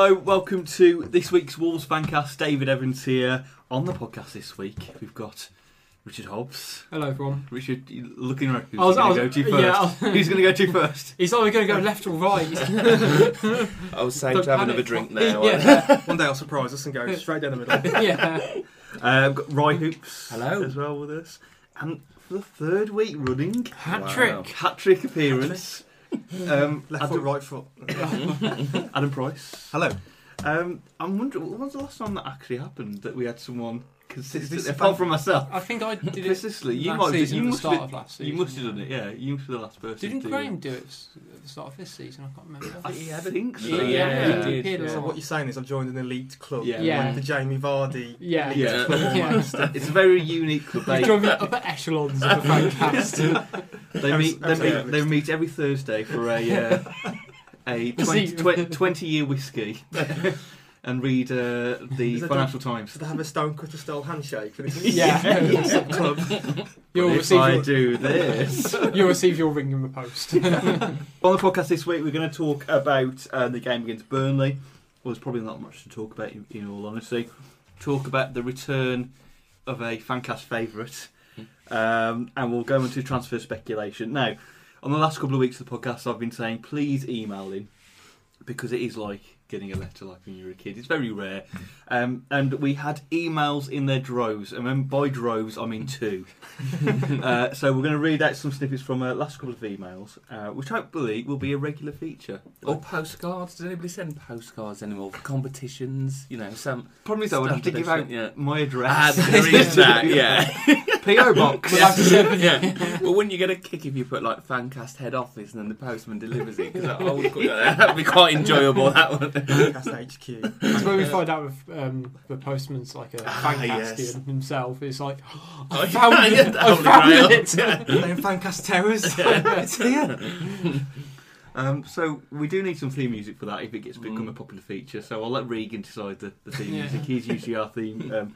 Hello, welcome to this week's Wolves Fancast. David Evans here. On the podcast this week, we've got Richard Hobbs. Hello, everyone. Richard, you looking around. Who's I was- going to go to first? yeah, was- Who's going to go to first? He's either going to go left or right. I was saying Don't to have panic. another drink now. yeah. One day I'll surprise us and go straight down the middle. yeah. Uh, got Roy Hoops Hello. as well with us. And for the third week running, Hat Wow. trick. hat trick appearance, um, Left foot, right foot. Adam Price. Hello. Um, I'm wondering, when was the last time that actually happened that we had someone consistently, this apart from myself? I think I did it Consistently, you last might season you at the must start have, of last season. You must have done it, yeah. You must be the last person. Didn't to Graham do it at the start of this season? I can't remember. I think so. Yeah, yeah, he he did, did, yeah. So what you're saying is I've joined an elite club. Yeah. Yeah. Like the Jamie Vardy. Yeah. elite Yeah. club Yeah. almost. It's a very unique club. You've They, drawn the upper echelons of the fancast. they meet. They meet. They meet every Thursday for a uh, a 20, 20, 20 year whiskey and read uh, the Financial Times. So they have a stone cutter style handshake for this Yeah. club. You'll if receive, I your, do this. you'll receive your ring in the post. On the podcast this week, we're going to talk about uh, the game against Burnley. Well, there's probably not much to talk about, in, in all honesty. Talk about the return of a fancast favourite, um, and we'll go into transfer speculation. Now, on the last couple of weeks of the podcast, I've been saying please email in because it is like getting a letter like when you were a kid. It's very rare, um, and we had emails in their droves, and when by droves I mean two. uh, so we're going to read out some snippets from uh, last couple of emails, uh, which hopefully will be a regular feature. Or postcards. Does anybody send postcards anymore for competitions? You know, some. Problem is, I would have to give out sent, my Ah, address. there is that. Yeah. PO box. We'll have to send- yeah. Well, wouldn't you get a kick if you put like Fancast head office and then the postman delivers it? Because oh, that'd be quite enjoyable. That one. Fancast HQ. That's where we find out if um, the postman's like a Ah, fancastian yes. himself. It's like, Oh, I found it! the I found Grail. it! They're in Fancast Towers. it's here. Um, so we do need some theme music for that if it gets become Mm. a popular feature. So I'll let Regan decide the, the theme Yeah. music. He's usually our theme um,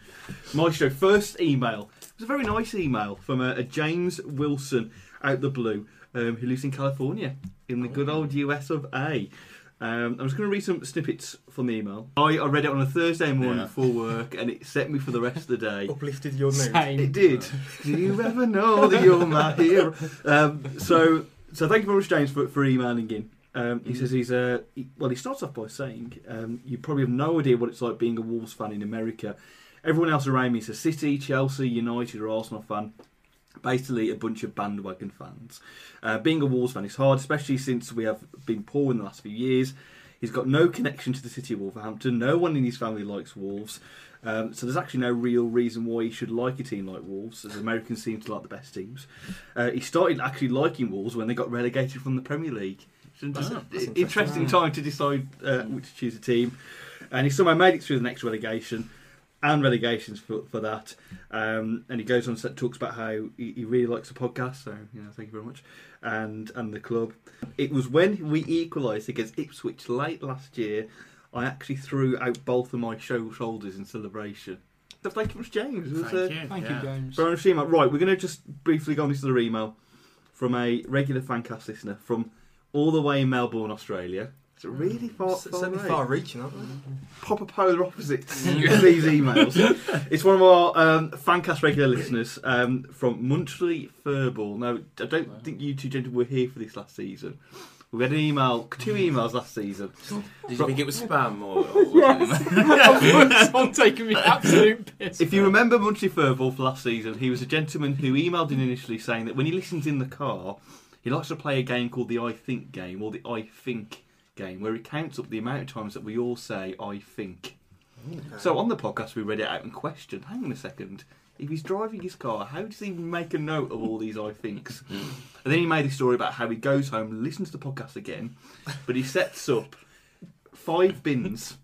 maestro. First email. It was a very nice email from a, a James Wilson out the blue um, who lives in California in the good old US of A. Um, I'm just going to read some snippets from the email. I, I read it on a Thursday morning Yeah. before work, and it set me for the rest of the day. Uplifted your mood. Same. It did. Do you ever know that you're my hero? Um, so, so thank you very much, James, for, for emailing in. Um, he says he's uh, he, well. He starts off by saying um, you probably have no idea what it's like being a Wolves fan in America. Everyone else around me is a City, Chelsea, United, or Arsenal fan. Basically, a bunch of bandwagon fans. Uh, being a Wolves fan is hard, especially since we have been poor in the last few years. He's got no connection to the city of Wolverhampton. No one in his family likes Wolves. Um, so there's actually no real reason why he should like a team like Wolves, as Americans seem to like the best teams. Uh, he started actually liking Wolves when they got relegated from the Premier League. An Oh, just- interesting, interesting. time to decide uh, which to choose a team. And he somehow made it through the next relegation and relegations for, for that. Um, and he goes on and talks about how he, he really likes the podcast. So, you know, thank you very much. And and the club. It was when we equalised against Ipswich late last year. I actually threw out both of my show shoulders in celebration. So thank you much, James. It was, Thank uh, you. Thank yeah. you, James. very much email. Right, we're going to just briefly go on this other email from a regular fancast listener from all the way in Melbourne, Australia. It's really far, S- far Certainly away far reaching, aren't they? proper polar opposites these emails. It's one of our um, fancast regular listeners um, from Munchley Furball. Now, I don't think you two gentlemen were here for this last season. We had an email, two emails last season. Did you think it was spam or? or Someone taking me absolute piss. If you remember Munchley Furball for last season, he was a gentleman who emailed in initially saying that when he listens in the car, he likes to play a game called the I Think game or the I Think game where he counts up the amount of times that we all say "I think." So on the podcast, we read it out and questioned. Hang on a second. If he's driving his car, how does he make a note of all these I thinks? and then he made a story about how he goes home, listens to the podcast again, but he sets up five bins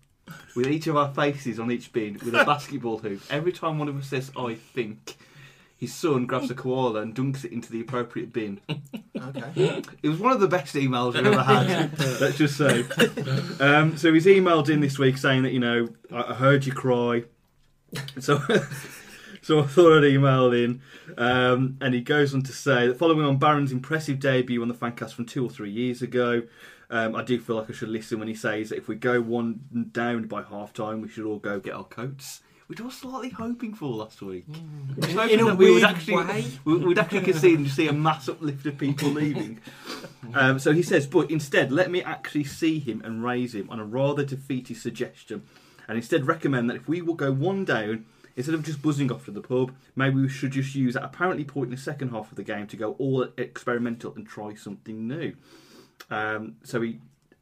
with each of our faces on each bin with a basketball hoop. Every time one of us says I think, his son grabs a koala and dunks it into the appropriate bin. Okay. It was one of the best emails we've ever had. let's just say. Um, so he's emailed in this week saying that you know I, I heard you cry, so so I thought I'd email in, um, and he goes on to say that following on Baron's impressive debut on the Fancast from two or three years ago. Um, I do feel like I should listen when he says that if we go one down by half time, we should all go get our coats. Which I was slightly hoping for last week. Was In a we would actually way. we- we'd actually concede and see a mass uplift of people leaving. Um, so he says, but instead, let me actually see him and raise him on a rather defeaty suggestion, and instead recommend that if we will go one down, instead of just buzzing off to the pub, maybe we should just use that apparently point in the second half of the game to go all experimental and try something new. Um, so he,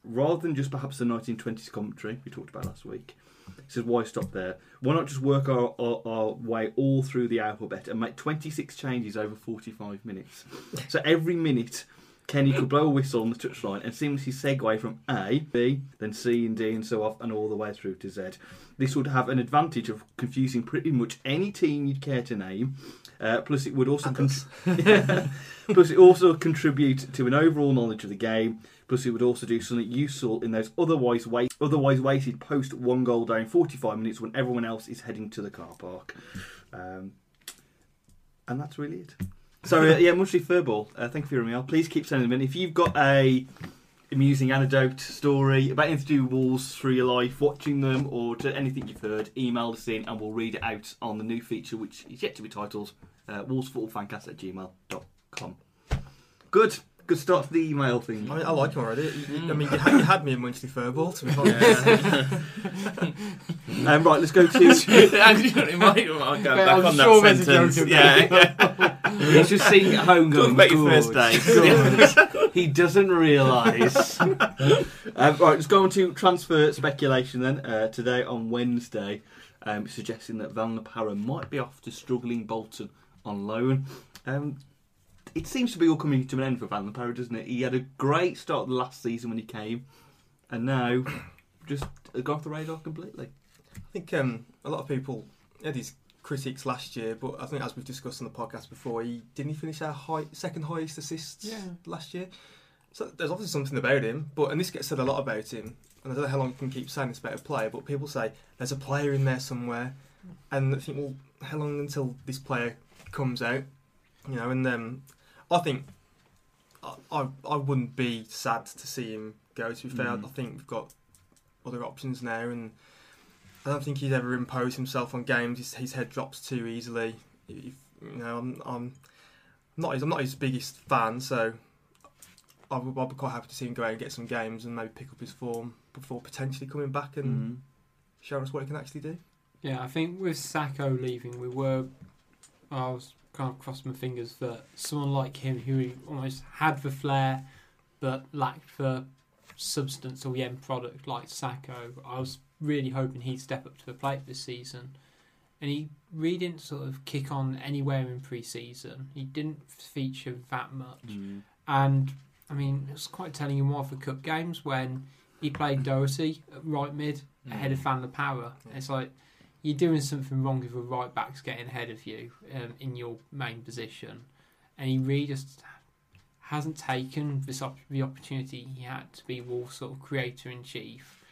rather than just perhaps the 1920s commentary we talked about last week, he says, why stop there? Why not just work our, our, our way all through the alphabet and make 26 changes over 45 minutes? so every minute, Kenny could blow a whistle on the touchline and seamlessly segue from A, B, then C and D and so off, and all the way through to Z. This would have an advantage of confusing pretty much any team you'd care to name. Uh, plus, it would also con- plus it also contribute to an overall knowledge of the game. Plus, it would also do something useful in those otherwise wait- otherwise waited post one goal down 45 minutes when everyone else is heading to the car park. Um, and that's really it. So uh, yeah, Mushley Furball, uh, thank you for your email. Please keep sending them in. If you've got a amusing anecdote, story about anything to do with through your life, watching them, or to anything you've heard, email us in and we'll read it out on the new feature, which is yet to be titled uh, wolvesfootballfancast at gmail.com. Good. Good start to the email thing. I mean, I like him already. I mean, you had, you had me in Winchley Furball, to be honest. Um, right, let's go to. Actually, it might, it might go Yeah, back I'm on sure that there's a joke sentence. Yeah, yeah. He's just seeing at home Talk going, about your "Good, first day." he doesn't realise. um, right, let's go on to transfer speculation then. Uh, today on Wednesday, um, suggesting that Van Para might be off to struggling Bolton on loan. Um, it seems to be all coming to an end for Van Para, doesn't it? He had a great start the last season when he came, and now just gone off the radar completely. I think um, a lot of people had his critics last year, but I think as we've discussed on the podcast before, he didn't he finish our high, second highest assists Yeah. last year. So there's obviously something about him, but and this gets said a lot about him. And I don't know how long we can keep saying this about a player, but people say there's a player in there somewhere, and I think, well, how long until this player comes out? You know, and um, I think I, I I wouldn't be sad to see him go. To be fair, Mm. I think we've got other options now, and I don't think he's ever imposed himself on games. His, his head drops too easily. If, you know, I'm, I'm not his, I'm not his biggest fan, so I would, I'd be quite happy to see him go out and get some games and maybe pick up his form before potentially coming back and Mm. show us what he can actually do. Yeah, I think with Sako leaving, we were. I was kind of crossing my fingers that someone like him, who almost had the flair but lacked the substance or the end product, like Sako, I was really hoping he'd step up to the plate this season. And he really didn't sort of kick on anywhere in pre season. He didn't feature that much. Mm. And I mean, it was quite telling in the cup games when he played Doherty at right mid ahead of Van der Power. It's like you're doing something wrong if a right back's getting ahead of you um, in your main position, and he really just hasn't taken this op- the opportunity he had to be Wolves' sort of creator in chief.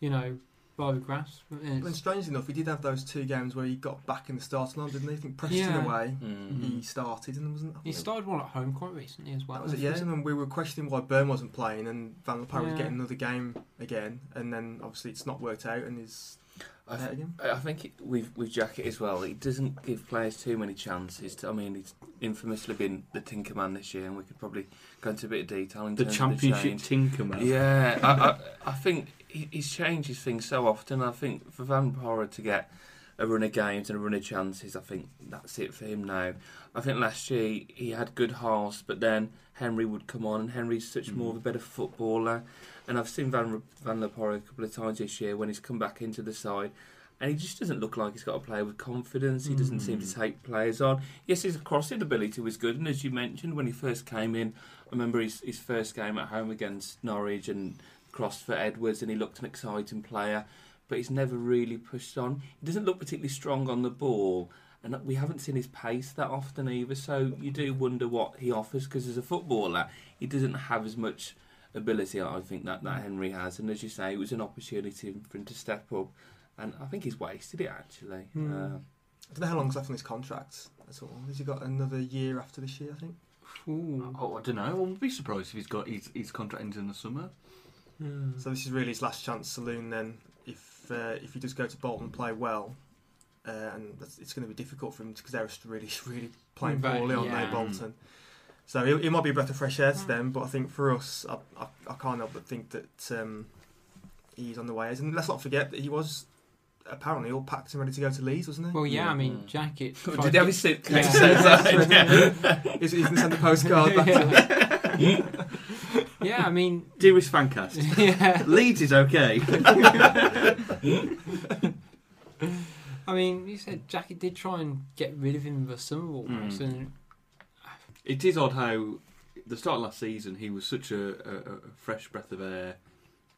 You know, by the grass. And It's- strangely enough, he did have those two games where he got back in the starting line, didn't he? I think Preston Yeah. away, Mm. he started and wasn't. He think started one at home quite recently as well. That was it, yeah. And then we were questioning why Byrne wasn't playing, and Van der Poel was getting another game again, and then obviously it's not worked out, and he's I, out th- again. I think it, with with Jackett as well, he doesn't give players too many chances. To, I mean, he's infamously been the Tinker Man this year, and we could probably go into a bit of detail in The terms championship of the change. tinker man. Yeah, I, I, I think he, he's changed his things so often. I think for Van Pora to get a run of games and a run of chances, I think that's it for him now. I think last year he had good halves, but then Henry would come on, and Henry's such more of a better footballer. And I've seen Van Van La Parra a couple of times this year when he's come back into the side, and he just doesn't look like he's got a play with confidence. He doesn't seem to Mm. take players on. Yes, his crossing ability was good, and as you mentioned, when he first came in, I remember his, his first game at home against Norwich and crossed for Edwards, and he looked an exciting player, but he's never really pushed on. He doesn't look particularly strong on the ball, and we haven't seen his pace that often either. So you do wonder what he offers because as a footballer, he doesn't have as much ability. I think that that Henry has, and as you say, it was an opportunity for him to step up, and I think he's wasted it actually. Hmm. Uh, I don't know how long's left on his contract at all. Has he got another year after this year? I think. Ooh. Oh, I don't know. I wouldn't be surprised if he's got his, his contract ends in the summer. Hmm. So this is really his last chance saloon. Then, if uh, if he does go to Bolton and play well, uh, and that's, it's going to be difficult for him because they're just really really playing Very- poorly, aren't yeah. they, Bolton? So it, it might be a breath of fresh air to them, but I think for us, I, I, I can't help but think that um, he's on the way. And let's not forget that he was apparently all packed and ready to go to Leeds, wasn't he? Well, yeah, Yeah. I mean, Mm. Jackett. Did he have his suitcase Yeah. outside? Yeah. He's, he's going to send a postcard back to yeah. I mean, Dearest Fancast, yeah. Leeds is okay. I mean, you said Jackett did try and get rid of him the summer almost, Mm. and It is odd how the start of last season he was such a, a, a fresh breath of air.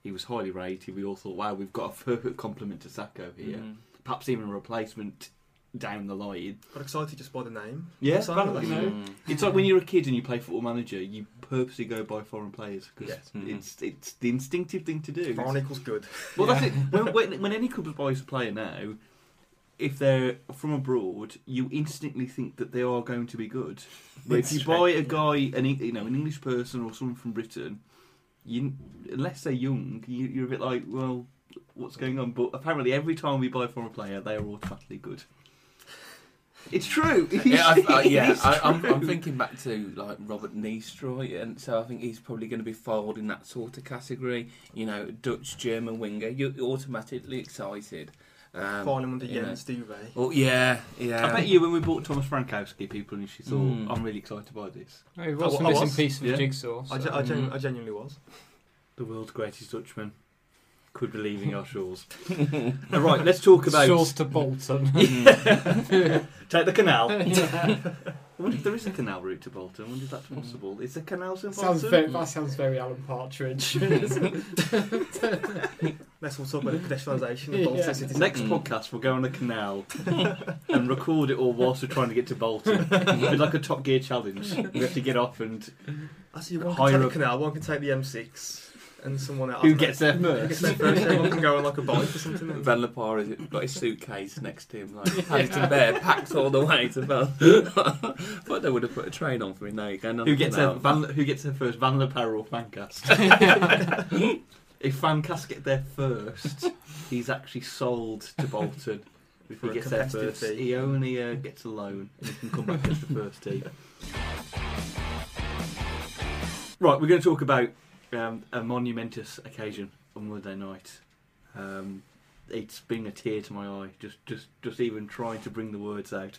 He was highly rated. We all thought, wow, we've got a perfect complement to Sako here. Mm. Perhaps even a replacement down the line. Got excited just by the name. Yeah, So, valid, you know. Mm. It's like when you're a kid and you play Football Manager, you purposely go buy foreign players because Yes. Mhm. it's it's the instinctive thing to do. Foreign equals good. Well, that's it. When, when, when any club buys a player now, if they're from abroad, you instantly think that they are going to be good. But if you true. buy a guy, an you know, an English person or someone from Britain, you unless they're young, you, you're a bit like, well, what's going on? But apparently, every time we buy a foreign player, they are automatically good. It's true. yeah, I, I, yeah I, I'm, I'm thinking back to like Robert Niestroj, and so I think he's probably going to be filed in that sort of category. You know, Dutch German winger. You're automatically excited. Um, Filing under you know. Jens Duvet. Oh yeah, yeah. I bet you when we bought Thomas Frankowski, people and she thought, Mm. I'm really excited by this. oh, he was wa- a I missing was. piece of Yeah. the jigsaw. I, so- ge- I, genu- Mhm. I genuinely was. The world's greatest Dutchman could be leaving our shores. All right, let's talk about Shores to Bolton. take the canal. Yeah. I wonder if there is a canal route to Bolton. I wonder if that's possible. Is there canals in sounds Bolton? very, that sounds very Alan Partridge. Next we'll talk about the pedestrianisation of Bolton Yeah. City Next Mm. podcast, we'll go on a canal and record it all whilst we're trying to get to Bolton. It'll be like a Top Gear challenge. We have to get off and I see one Higher can take up. the canal, one can take the M6, and someone else. who gets there Who gets first? there first? Everyone can go on like a bike or something. and- Van La Parra has got his suitcase next to him, like Paddington Bear, packed all the way to Bel. Thought they would have put a train on for him. Now you're going on Who the gets there? canal. Van, who gets there first? Van La Parra or Fancast? if Fancast get there first, he's actually sold to Bolton. If he gets there competitive first, fee. he only uh, gets a loan and he can come back as the first team. Right, we're going to talk about um, a monumentous occasion on Monday night. Um, it's been a tear to my eye, just, just, just even trying to bring the words out.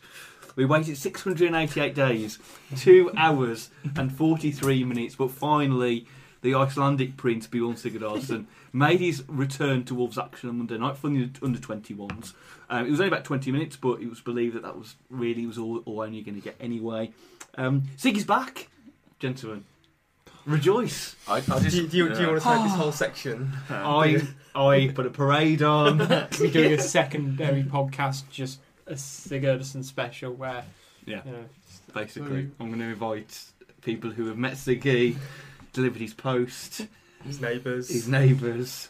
We waited 688 days, two hours and 43 minutes, but finally, the Icelandic prince Bjorn Sigurdarson made his return to Wolves action on Monday night for the under 21s. Um, it was only about 20 minutes, but it was believed that that was really was all, all only going to get anyway. Um, Siggy's back, gentlemen. Rejoice! I, I Do just, you, do, you, do you want to take this whole section? I I put a parade on. We're doing a secondary podcast, just a Sigurdsson special where, Yeah, you know, basically, I'm going to invite people who have met Siggy, delivered his post, His neighbours. his neighbours,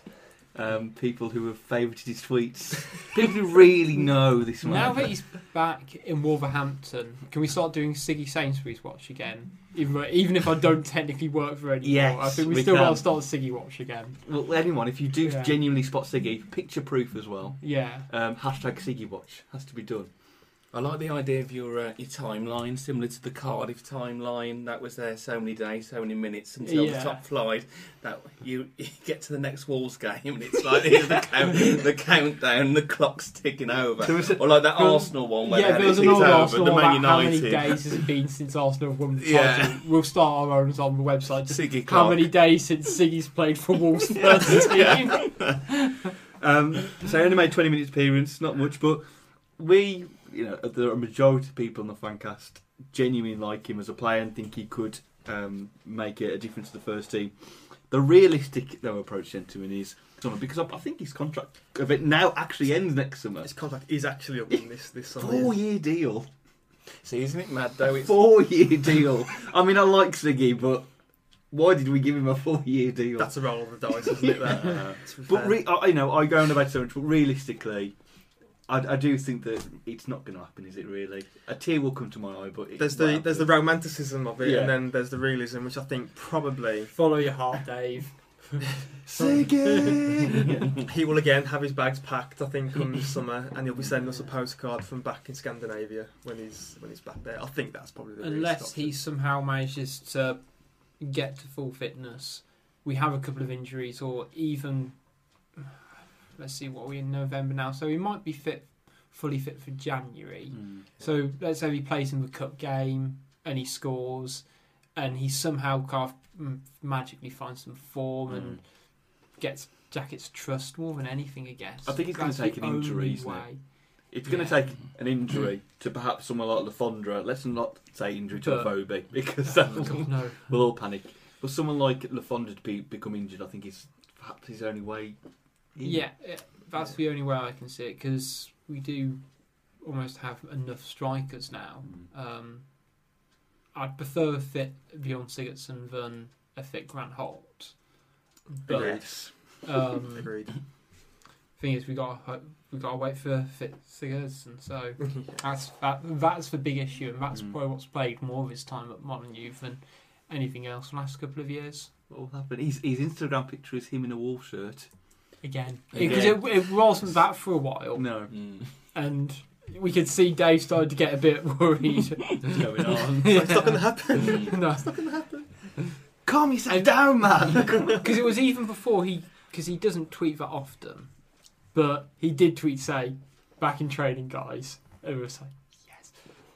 um, people who have favourited his tweets, people who really know this man. now that he's back in Wolverhampton, can we start doing Siggy Sainsbury's Watch again? Even, though- even if I don't technically work for it anymore, Yes, I think we, we still can. got to start Siggy Watch again. Well, anyone, if you do Yeah. genuinely spot Siggy, picture proof as well. Yeah. Um, hashtag Siggy Watch has to be done. I like the idea of your uh, your timeline, similar to the Cardiff timeline. That was there so many days, so many minutes until Yeah. the top flight. That you, you get to the next Wolves game, and it's like here's the, count, the countdown, the clock's ticking over. There a- Or like that Well, Arsenal one where yeah, they there was had an old over, Arsenal the about Man how many days has it been since Arsenal have won the Yeah. title. We'll start our own on the website. Siggy how clock. many days since Siggy's played for Wolves first team? Um, so he only made 20 minutes appearance, not much, but we, you know, there are a majority of people in the fan cast genuinely like him as a player and think he could um, make a, a difference to the first team. The realistic, though, approach then to him is summer because I, I think his contract of it now actually ends next summer. His contract is actually up in this this summer. Four year deal. See, isn't it mad though? It's Four year deal. I mean, I like Siggy, but why did we give him a four year deal? That's a roll of the dice, isn't it? That, uh, But re- I, you know, I go on about it so much, but realistically, I, I do think that it's not going to happen. Is it really? A tear will come to my eye, but it there's won't the there's the romanticism of it, Yeah. and then there's the realism, which I think probably Follow your heart, Dave. Siggy. he will again have his bags packed. I think come this summer, and he'll be sending us a postcard from back in Scandinavia when he's when he's back there. I think that's probably the Unless realistic he somehow manages to get to full fitness, we have a couple of injuries, or even let's see what are we in November now, so he might be fit, fully fit for January. Mm. So let's say he plays in the cup game and he scores, and he somehow kind of mm, magically finds some form and gets Jackett's trust more than anything. I guess. I think he's gonna take an injury, isn't it? way. It's going to Yeah. take an injury to perhaps someone like Le Fondre. Let's not say injury to a But- phobie because that will, no. we'll all panic. But someone like Le Fondre to be, become injured, I think is perhaps his only way. In. Yeah, that's the only way I can see it because we do almost have enough strikers now. Mm. Um, I'd prefer a fit Bjorn Sigurdsson than a fit Grant Holt. But Yes. um, Agreed. thing is, we got we got to wait for fit Sigurdsson. So that's that, that's the big issue, and that's Mm. probably what's played more of his time at Modern Youth than anything else in the last couple of years. What will happen? His, his Instagram picture is him in a wolf shirt. Again, Again. because it, it wasn't that for a while. No. Mm. and we could see Dave started to get a bit worried. What's going on? it's not going to happen. no, Calm yourself down, man. because it was even before he, because he doesn't tweet that often, but he did tweet say, "Back in training, guys." It was like, yes,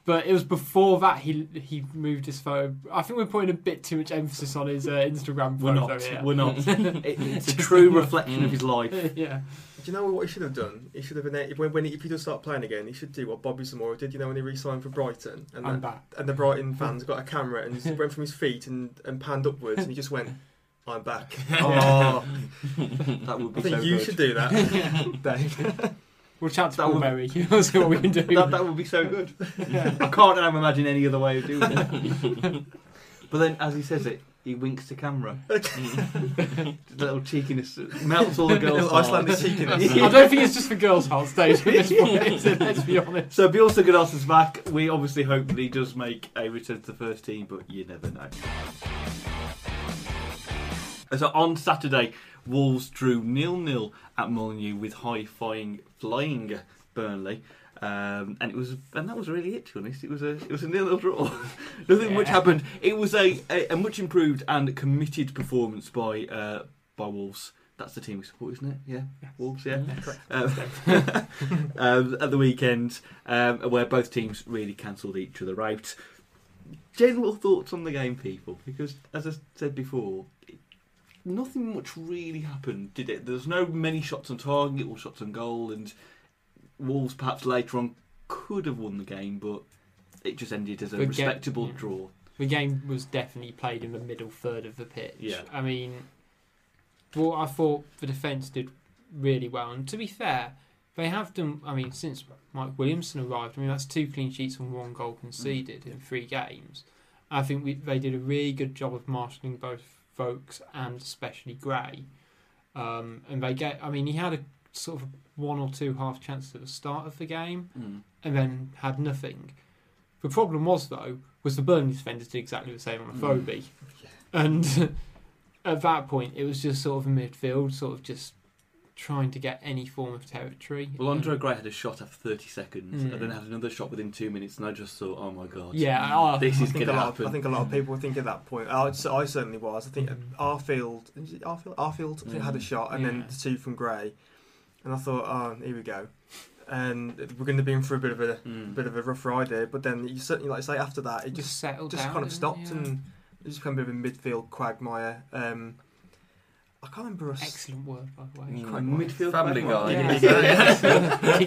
but it was before that he he moved his photo. I think we're putting a bit too much emphasis on his uh, Instagram We're photo not. here. We're not. It- it's a true reflection of his life. yeah, Do you know what he should have done? He should have been when, when he, if he does start playing again. He should do what Bobby Zamora did. You know when he re-signed for Brighton, and I'm the, back. and the Brighton fans got a camera and he went from his feet and, and panned upwards, and he just went, "I'm back." Oh, that would be. I think so you good. should do that, Dave. We'll chat to That Paul would- Berry. We'll see what we can do. That, that would be so good. I can't now imagine any other way of doing it. but then, as he says it, he winks to camera. little cheekiness melts all the girls' Little Icelandic cheekiness. I don't think it's just for girls' house, Dave. At this point, let's be honest. So Bjorn Sigurdsson's back. We obviously hope that he does make a return to the first team, but you never know. So on Saturday, Wolves drew nil-nil at Molineux with high-flying, flying Burnley. Um, and it was, and that was really it. To be honest, it was a, it was a nil-nil draw. Nothing much happened. It was a, a, a much improved and committed performance by uh, by Wolves. That's the team we support, isn't it? Yeah, Wolves. Yeah. Um, um, at the weekend, um, where both teams really cancelled each other out. General thoughts on the game, people, because as I said before, nothing much really happened, did it? There's no many shots on target or shots on goal, and Wolves perhaps later on could have won the game, but it just ended as a get- respectable yeah. draw. The game was definitely played in the middle third of the pitch. Yeah. I mean, well, I thought the defence did really well. And to be fair, they have done, I mean, since Mike Williamson arrived, I mean, that's two clean sheets and one goal conceded mm. in three games. I think we, they did a really good job of marshalling both Vokes and especially Gray. Um, and they get, I mean, he had a sort of one or two half chances at the start of the game Mm. and then had nothing. The problem was though was the Burnley defenders did exactly the same on a Mm. Phobie, and at that point it was just sort of a midfield, sort of just trying to get any form of territory. Well, Andre Gray had a shot after 30 seconds, Mm. and then had another shot within two minutes, and I just thought, oh my god. Yeah, oh, This I is going to lot of. I think a lot of people think at that point. I, I certainly was. I think Mm. Arfield, Arfield, Arfield, I think had a Mm. shot, and then the two from Gray, and I thought, oh, here we go, and we're going to be in for a bit of a, Mm. bit of a rough ride here. But then you certainly, like I say, after that, it just just settled just down. kind of stopped? Yeah. and it just became a bit of a midfield quagmire. Um, I can't remember us. Excellent word, by the way. Mm. Quite Midfield Family quagmire. Guy.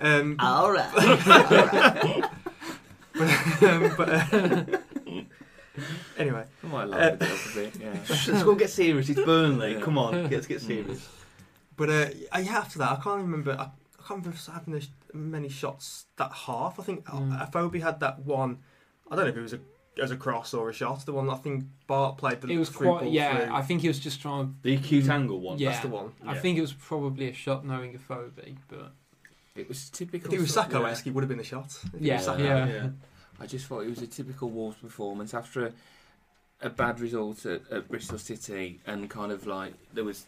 Yeah. Um, All right. but, um, but uh, anyway, I might laugh it up a bit. Yeah. Let's go get serious. It's Burnley. Yeah. Come on, let's get serious. but uh, yeah, after that, I can't remember. I, I can't remember us having as many shots that half. I think Mm. uh, Afobe had that one. I don't know if it was a as a cross or a shot. The one I think Bart played the It was through quite. ball Yeah, through. I think he was just trying. The acute angle one. Yeah. That's the one. I Yeah. think it was probably a shot knowing Afobe, but It was typical. If it was sort of- Sako yeah. esque, it would have been a shot. If Yeah, yeah. yeah. I just thought it was a typical Wolves performance after a, a bad result at, at Bristol City, and kind of like there was,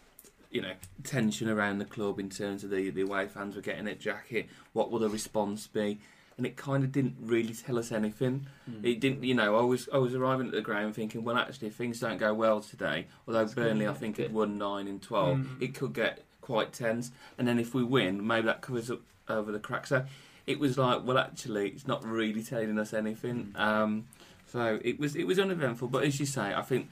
you know, tension around the club in terms of the the away fans were getting at Jackett. What will the response be? And it kind of didn't really tell us anything. Mm. It didn't, you know. I was I was arriving at the ground thinking, well, actually, if things don't go well today, although It's Burnley I think had won nine in twelve, Mm. it could get quite tense. And then if we win, maybe that covers up over the cracks. So it was like, well, actually, it's not really telling us anything. Um, so it was it was uneventful. But as you say, I think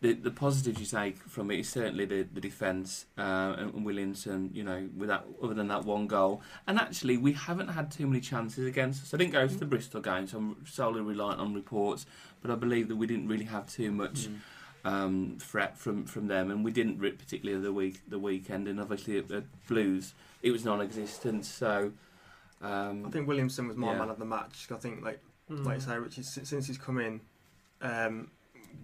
the the positives you take from it is certainly the the defence uh, and and Williamson. You know, with that other than that one goal, and actually we haven't had too many chances against us. I didn't go to the Bristol game, so I'm solely reliant on reports. But I believe that we didn't really have too much Mm. um, threat from, from them, and we didn't rip particularly the week the weekend, and obviously at, at Blues it was non-existent. So um, I think Williamson was my Yeah. man of the match. I think, like mm. like I say, Richie, since since he's come in, um,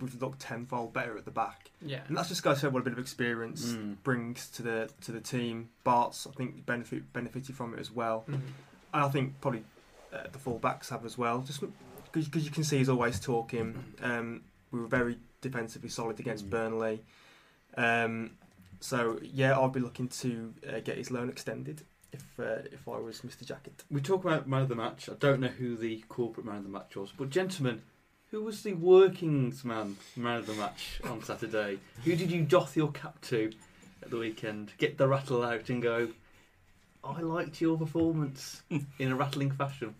we've looked tenfold better at the back, yeah. and that's just got to show what a bit of experience Mm. brings to the to the team. Bart's, I think, benefit benefited from it as well, Mm. and I think probably uh, the full backs have as well. Just because you can see he's always talking. Um, we were very defensively solid against Mm. Burnley. Um, so yeah, I'll be looking to uh, get his loan extended if uh, if I was Mr. Jackett. We talk about man of the match. I don't know who the corporate man of the match was, but gentlemen, who was the workings man man of the match on Saturday? Who did you doff your cap to at the weekend? Get the rattle out and go. I liked your performance in a rattling fashion.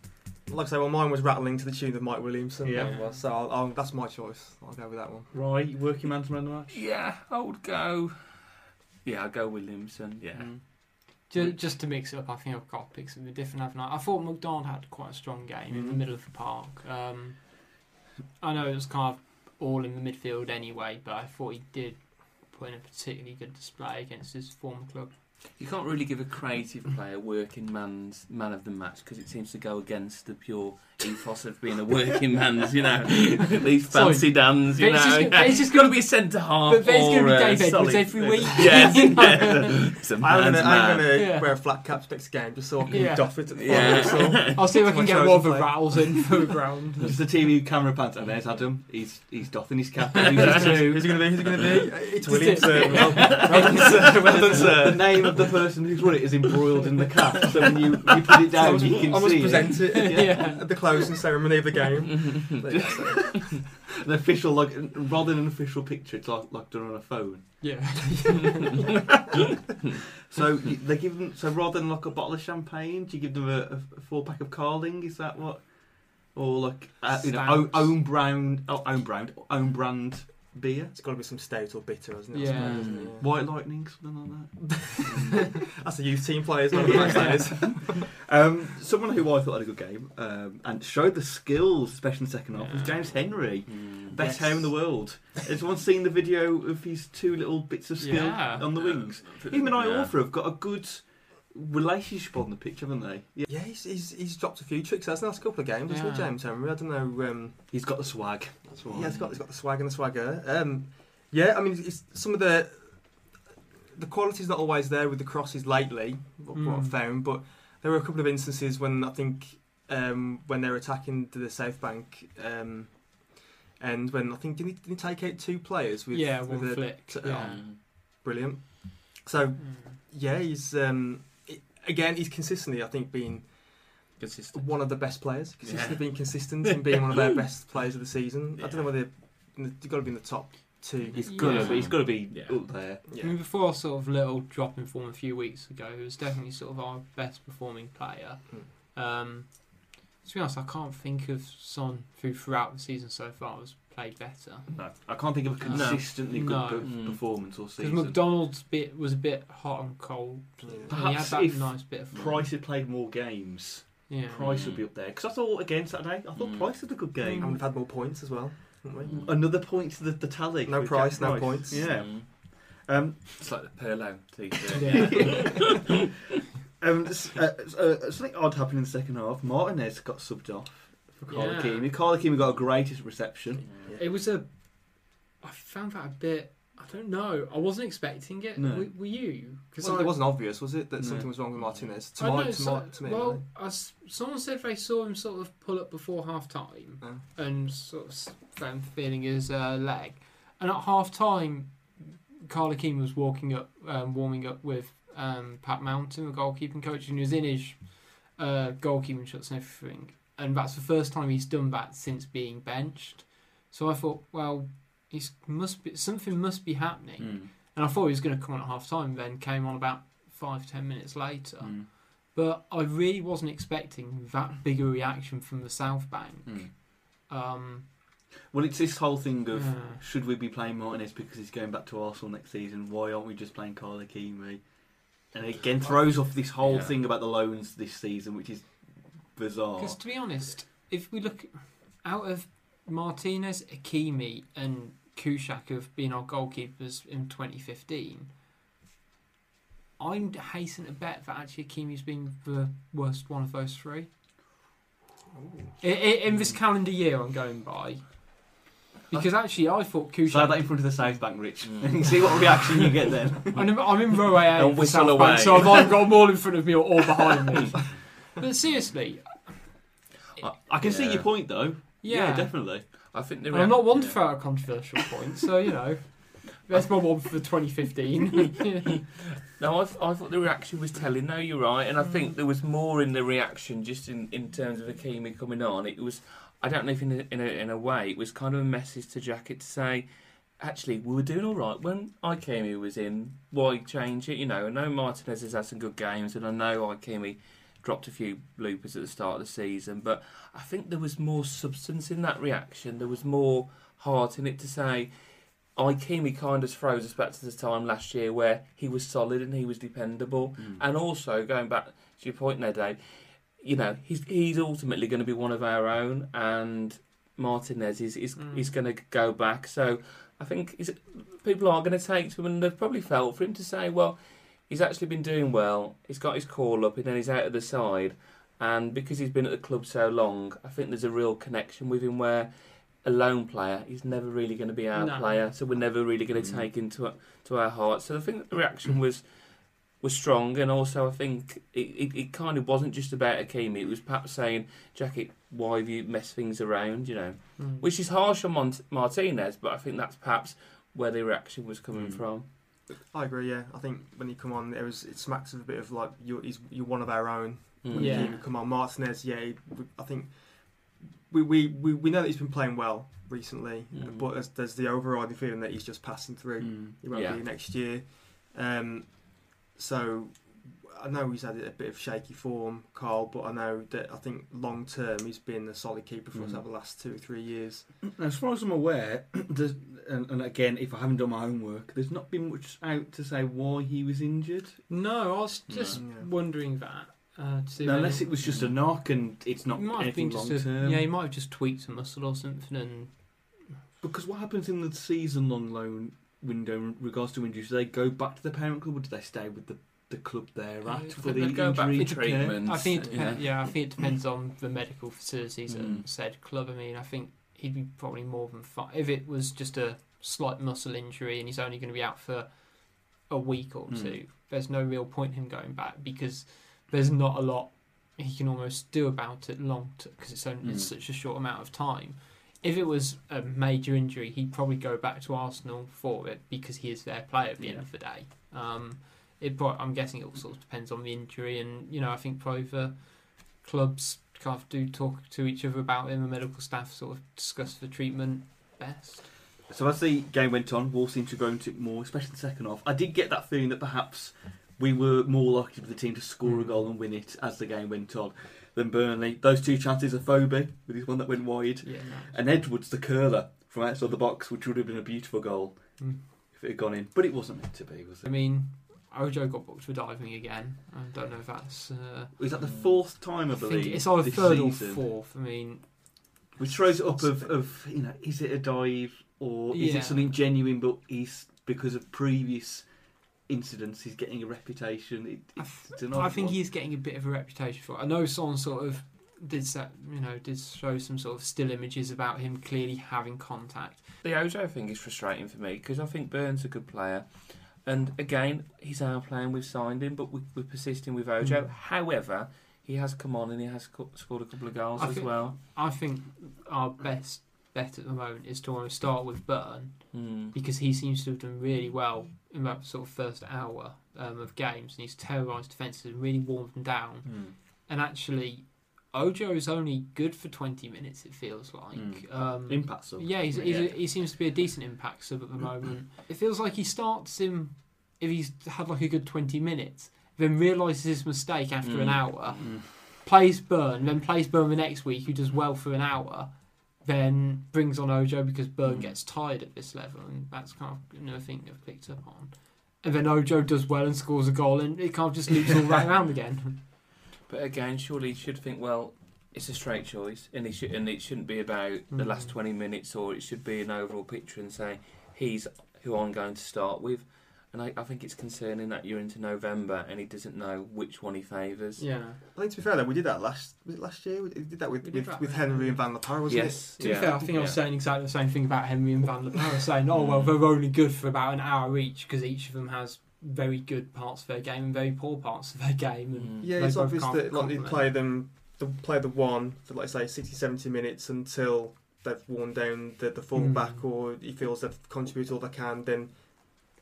Like I say, well, mine was rattling to the tune of Mike Williamson. Yeah. was, so I'll, I'll, that's my choice. I'll go with that one. Right, working man's man of the match. yeah, I would go. Yeah, I'd go Williamson. Yeah, Mm. Just, just to mix it up, I think I've got to pick something different, haven't I? I thought McDonald had quite a strong game in the Mhm. middle of the park. Um, I know it was kind of all in the midfield anyway, but I thought he did put in a particularly good display against his former club. you can't really give a creative player working man's man of the match because it seems to go against the pure ethos of being a working man's. You know, these Sorry. fancy dans. You But it's know, just- but it's just got to be a centre half. But, but going to or, be Dave Edwards solid- every week. Yes, You know? it's a I'm man's I'm gonna Yeah. wear a flat cap next game just so I can Yeah. doff it at the Yeah. final whistle. I'll see if I can get chosen more of a player. rattles in for the ground. Just the TV camera pants. And there's Adam. He's he's doffing his cap. Who's Who's it gonna be? Who's it gonna be? It's William, Williamson. it. well, well done, sir. Well done, the name of the person who's won it is embroiled in the cap. So when you, you put it down, you can I must present it, at, Yeah. at the closing ceremony of the game. But yeah, so- it. an official, like rather than an official picture, it's like like done on a phone. Yeah. So you- they give them. So rather than like a bottle of champagne, do you give them a, a, a four pack of Carling? Is that what? Or like uh, you know own, Stouts. own brand, oh, own brand, own brand beer, it's got to be some stout or bitter, hasn't it? Yeah. suppose, isn't it? White Lightning, something like that. That's the youth team players. Not the best that is. Um, someone who I thought had a good game um, and showed the skills, especially in the second half, was James Henry. Mm. Best Yes. hair in the world. Has anyone seen the video of his two little bits of skill Yeah. on the wings? Him and Iorfa have got a good relationship on the pitch, haven't they? Yeah. Yeah, he's, he's, he's dropped a few tricks. That's the last couple of games, hasn't he, James Henry? I don't know. Um, He's got the swag. That's yeah, he's got he's got the swag and the swagger. Um, yeah, I mean, it's, some of the the quality's not always there with the crosses lately. What, what I've Mm. found, but there were a couple of instances when I think um, when they're attacking to the South Bank. Um, and when I think did he, did he take out two players with yeah, with one a- flick. t- Yeah. oh, brilliant. So Mm. yeah, he's um, i again he's consistently I think been Consistent. one of the best players. Consistently Yeah. being consistent and being one of their best players of the season. I don't know whether you've got to be in the top two. He's gonna Yeah. be. He's got to be Yeah. up there. Yeah. I mean, before our sort of little drop in form a few weeks ago, he was definitely sort of our best performing player. Hmm. Um, to be honest, I can't think of Son who throughout the season so far has played better. No, I can't think of a No. consistently good No. per- Mm. performance or Because season. McDonald's bit was a bit hot and cold. Yeah. and he had Perhaps that if nice bit of fun. Price had played more games. Yeah. Price would be up there because I thought again Saturday. I thought Mm. Price had a good game. And we've had more points as well, haven't we? Mm. Another point to the, the tally. No with price, Jack no points. Yeah. Mm. Um, It's like the Perlo t-shirt. Um, s- uh, s- uh, something odd happened in the second half. Martinez got subbed off for Carl Yeah. Ikeme. Carl Ikeme got a greatest reception. It was a. I found that a bit. I don't know. I wasn't expecting it. No. Were, were you? Because it wasn't obvious, was it, that No. something was wrong with Martinez? To, I my, know, to, so- my, to me, well, anyway. as someone said they saw him sort of pull up before half time Oh. and sort of them feeling his uh, leg. And at half time, Carl Ikeme was walking up, um, warming up with um, Pat Mountain, the goalkeeping coach, and he was in his uh, goalkeeping shots and everything. And that's the first time he's done that since being benched. So I thought, well, he's must be something must be happening. Mm. And I thought he was going to come on at half time. Then came on about five ten minutes later. Mm. But I really wasn't expecting that big a reaction from the South Bank. Mm. Um, Well, it's this whole thing of Yeah. should we be playing Martinez because he's going back to Arsenal next season? Why aren't we just playing Carl Ikeme? And it again throws off this whole Yeah. thing about the loans this season, which is bizarre. Because to be honest, if we look out of Martinez, Ikeme, and Kuszczak have been our goalkeepers in 2015, I'm hasten to bet that actually Ikeme's been the worst one of those three. I- I- in this calendar year, I'm going by. Because actually, I thought Say that in front of the South Bank, Rich, Mm. and see what reaction you get then. I'm in, I'm in row A And of the whistle South Bank, away. so I've either got them all in front of me or all behind me. but seriously, I, I can see Yeah. your point though. yeah, definitely. I think the And I'm not one to throw out controversial points, so you know, that's my one for 2015. No, I, th- I thought the reaction was telling. No, you're right, and I Mm. think there was more in the reaction just in, in terms of Ikeme coming on. It was, I don't know if in a, in a in a way it was kind of a message to Jackett to say, actually we were doing all right when Ikeme was in. Why change it? You know, I know Martinez has had some good games, and I know Ikeme dropped a few bloopers at the start of the season, but I think there was more substance in that reaction. There was more heart in it to say. Ikeme kind of throws us back to the time last year where he was solid and he was dependable. And also going back to your point there, Dave, you know, he's he's ultimately going to be one of our own, and Martinez is is, Mm. is going to go back. So I think people are going to take to him, and they've probably felt for him to say, well, he's actually been doing well. He's got his call up, and then he's out of the side, and because he's been at the club so long, I think there's a real connection with him where. A lone player, he's never really going to be our No. player, so we're never really going to Mm. take him to to our hearts. So I think the reaction was was strong, and also I think it, it, it kind of wasn't just about Ikeme. It was perhaps saying, Jackett, why have you messed things around? You know, Mm. which is harsh on Mont- Martinez, but I think that's perhaps where the reaction was coming Mm. from. I agree. Yeah, I think when you come on, it was it smacks of a bit of like you're he's, you're one of our own. When Yeah. you come on, Martinez. Yeah, he- I think we, we, we, we know that he's been playing well recently, Mm. but there's, there's the overriding feeling that he's just passing through. Mm. He won't Yeah. be next year. Um, so I know he's had a bit of shaky form, Carl, but I know that I think long term he's been a solid keeper for us Mm. over the last two or three years. As far as I'm aware, there's, and, and again, if I haven't done my homework, there's not been much out to say why he was injured. No, I was just No. Wondering that. Uh, to see No, unless it was just a knock and it's not It might have anything been long term. yeah, he might have just tweaked a muscle or something, and Because what happens in the season-long loan window in regards to injuries? Do they go back to the parent club or do they stay with the, the club they're at I for the they go back injury for treatment. I think it yeah. depends. Yeah. I think it depends on the medical facilities Mm. said club. I mean, I think he'd be probably more than fine if it was just a slight muscle injury and he's only going to be out for a week or Mm. two. There's no real point in him going back because there's not a lot he can almost do about it long because it's only it's Mm. such a short amount of time. If it was a major injury, he'd probably go back to Arsenal for it because he is their player at the end of the day. Um, it. I'm guessing it all sort of depends on the injury, and you know, I think probably the clubs kind of do talk to each other about him. The medical staff sort of discuss the treatment best. So as the game went on, Wolves seemed to grow into it more, especially in the second half. I did get that feeling that perhaps we were more likely for the team to score a Mm. goal and win it as the game went on than Burnley. Those two chances of Phoebe with his one that went wide, Yeah, and Edwards the curler from outside the box, which would have been a beautiful goal Mm. if it had gone in. But it wasn't meant to be, was it? I mean, Ojo got booked for diving again. I don't know if that's. Uh, Was that the fourth time I I believe? think it's either this third season? or fourth. I mean, Which throws it up of, of you know, is it a dive or is Yeah. it something genuine? But he's because of previous incidents, he's getting a reputation. It, I, it's, it's I think one. he's getting a bit of a reputation for it. I know someone sort of did that, you know, did show some sort of still images about him clearly having contact. The Ojo thing is frustrating for me because I think Burns a good player, and again he's our player and we've signed him, but we, we're persisting with Ojo. Mm. However, he has come on and he has co- scored a couple of goals I as think- well. I think our best bet at the moment is to almost start with Byrne Mm. because he seems to have done really well in that sort of first hour um, of games and he's terrorised defences and really warmed them down. Mm. And actually, Ojo is only good for 20 minutes, it feels like. Mm. Um, Impact sub. Yeah, he's, he's Yeah. he seems to be a decent impact sub at the moment. It feels like he starts him if he's had like a good twenty minutes, then realises his mistake after an Mm. hour, Mm. plays Byrne, then plays Byrne the next week, who does well for an hour, then brings on Ojo because Byrne Mm. gets tired at this level, and that's kind of another thing I've picked up on. And then Ojo does well and scores a goal, and it kind of just loops all right around again. But again, surely he should think, well, it's a straight choice, and he should, and it shouldn't be about the last Mm. twenty minutes, or it should be an overall picture and say he's who I'm going to start with. And I, I think it's concerning that you're into November and he doesn't know which one he favours. Yeah. I think to be fair though, we did that last was it last year? We did that with did with, that with with- Henry and Van La Parra, wasn't Yes. To be yeah, fair, I think I was yeah. saying exactly the same thing about Henry and Van der Poel, saying, oh, well, Mm. they're only good for about an hour each because each of them has very good parts of their game and very poor parts of their game. And Mm. Yeah, They it's obvious that like, they play them, they play the one for like say 60, 70 minutes until they've worn down the, the full Mm. or he feels they've contributed all they can. Then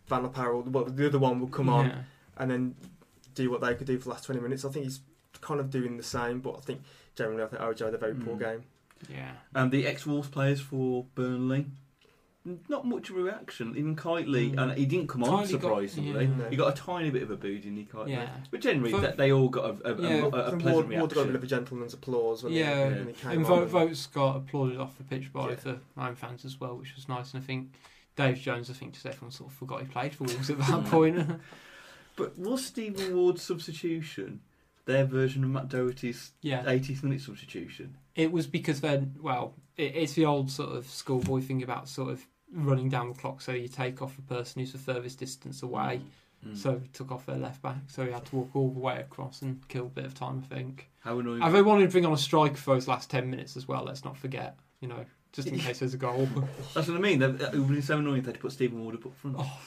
Van La Parra, well, the other one will come on Yeah. and then do what they could do for the last 20 minutes. I think he's kind of doing the same, but I think generally I think Ojo had a very poor Mm. game. Yeah. And the ex-Wolves players for Burnley, n- not much of a reaction. Even Kightly, Mm. and he didn't come on Kightly got- surprisingly. yeah. He got a tiny bit of a boot, didn't he, Kightly? Yeah. But generally, For- that they all got a, a, a- Yeah. a, a Then pleasant Ward, Ward got a bit of a gentleman's applause when, Yeah. he, when he came And on. vote, Vokes got applauded off the pitch by Yeah. the home fans as well, which was nice. And I think Dave Jones, I think just everyone sort of forgot he played for Wolves at that point. But was Stephen Ward's substitution their version of Matt Doherty's yeah. 80th minute substitution? It was because then, well, it, it's the old sort of schoolboy thing about sort of running down the clock. So you take off the person who's the furthest distance away. Mm. So he took off their left back. So he had to walk all the way across and kill a bit of time, I think. How annoying! They wanted to bring on a striker for those last 10 minutes as well? Let's not forget, you know, just in case there's a goal. That's what I mean. It would been so annoying if they had to put Stephen Ward up up front. oh,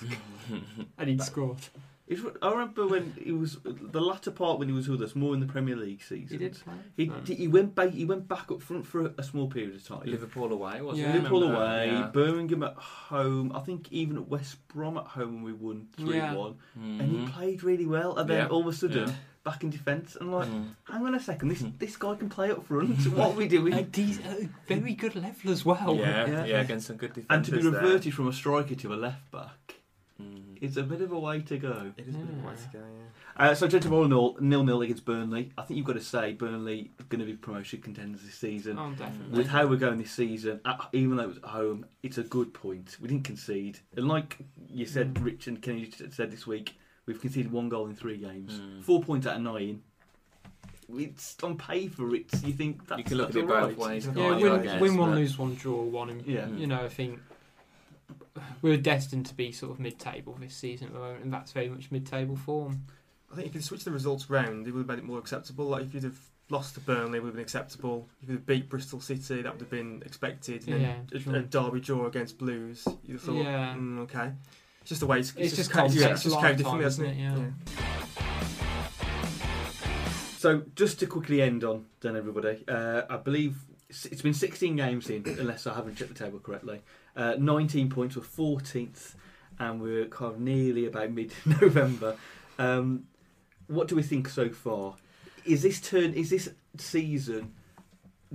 and he'd scored. It's, I remember when he was the latter part when he was with us, more in the Premier League season. He did play. He, No. he went back. He went back up front for a, a small period of time. Liverpool away, wasn't Yeah. it? Liverpool away, Yeah. Birmingham at home. I think even at West Brom at home when we won three Yeah. one, Mhm. and he played really well. And then Yeah. all of a sudden, Yeah. back in defence, and like, Mm. hang on a second, this Mhm. this guy can play up front. what are we doing? A de- a very good level as well. yeah, Yeah. yeah, against some good and to be there. reverted from a striker to a left back, Mm. It's a bit of a way to go. It is a bit of a way to go, yeah. Uh, so, gentlemen, all in all, nil nil against Burnley. I think you've got to say Burnley are going to be promotion contenders this season. Oh, definitely. With how we're going this season, at, even though it was at home, it's a good point. We didn't concede, and like you said, Mm. Rich and Kenny said this week, we've conceded one goal in three games, Mm. four points out of nine. It's on paper. It's you think that's You can look at that's it all both ways. yeah, win, I win one, but- lose one, draw one. And, Yeah. You know, I think we're destined to be sort of mid-table this season at the moment, and that's very much mid-table form. I think if you'd switched the results round, it would have made it more acceptable. Like if you'd have lost to Burnley, it would have been acceptable. If you'd have beat Bristol City, that would have been expected. And Yeah, then true. a, a derby draw against Blues, you'd have thought, Yeah. mm, okay. It's just the way it's, it's, It's just kind of- yeah, it's just a lot kind of of differently, time, hasn't it? isn't it? Yeah. So, just to quickly end on, then everybody, uh, I believe it's been 16 games in, unless I haven't checked the table correctly. Uh, 19 points, we're 14th, and we're kind of nearly about mid-November. Um, what do we think so far? Is this turn? Is this season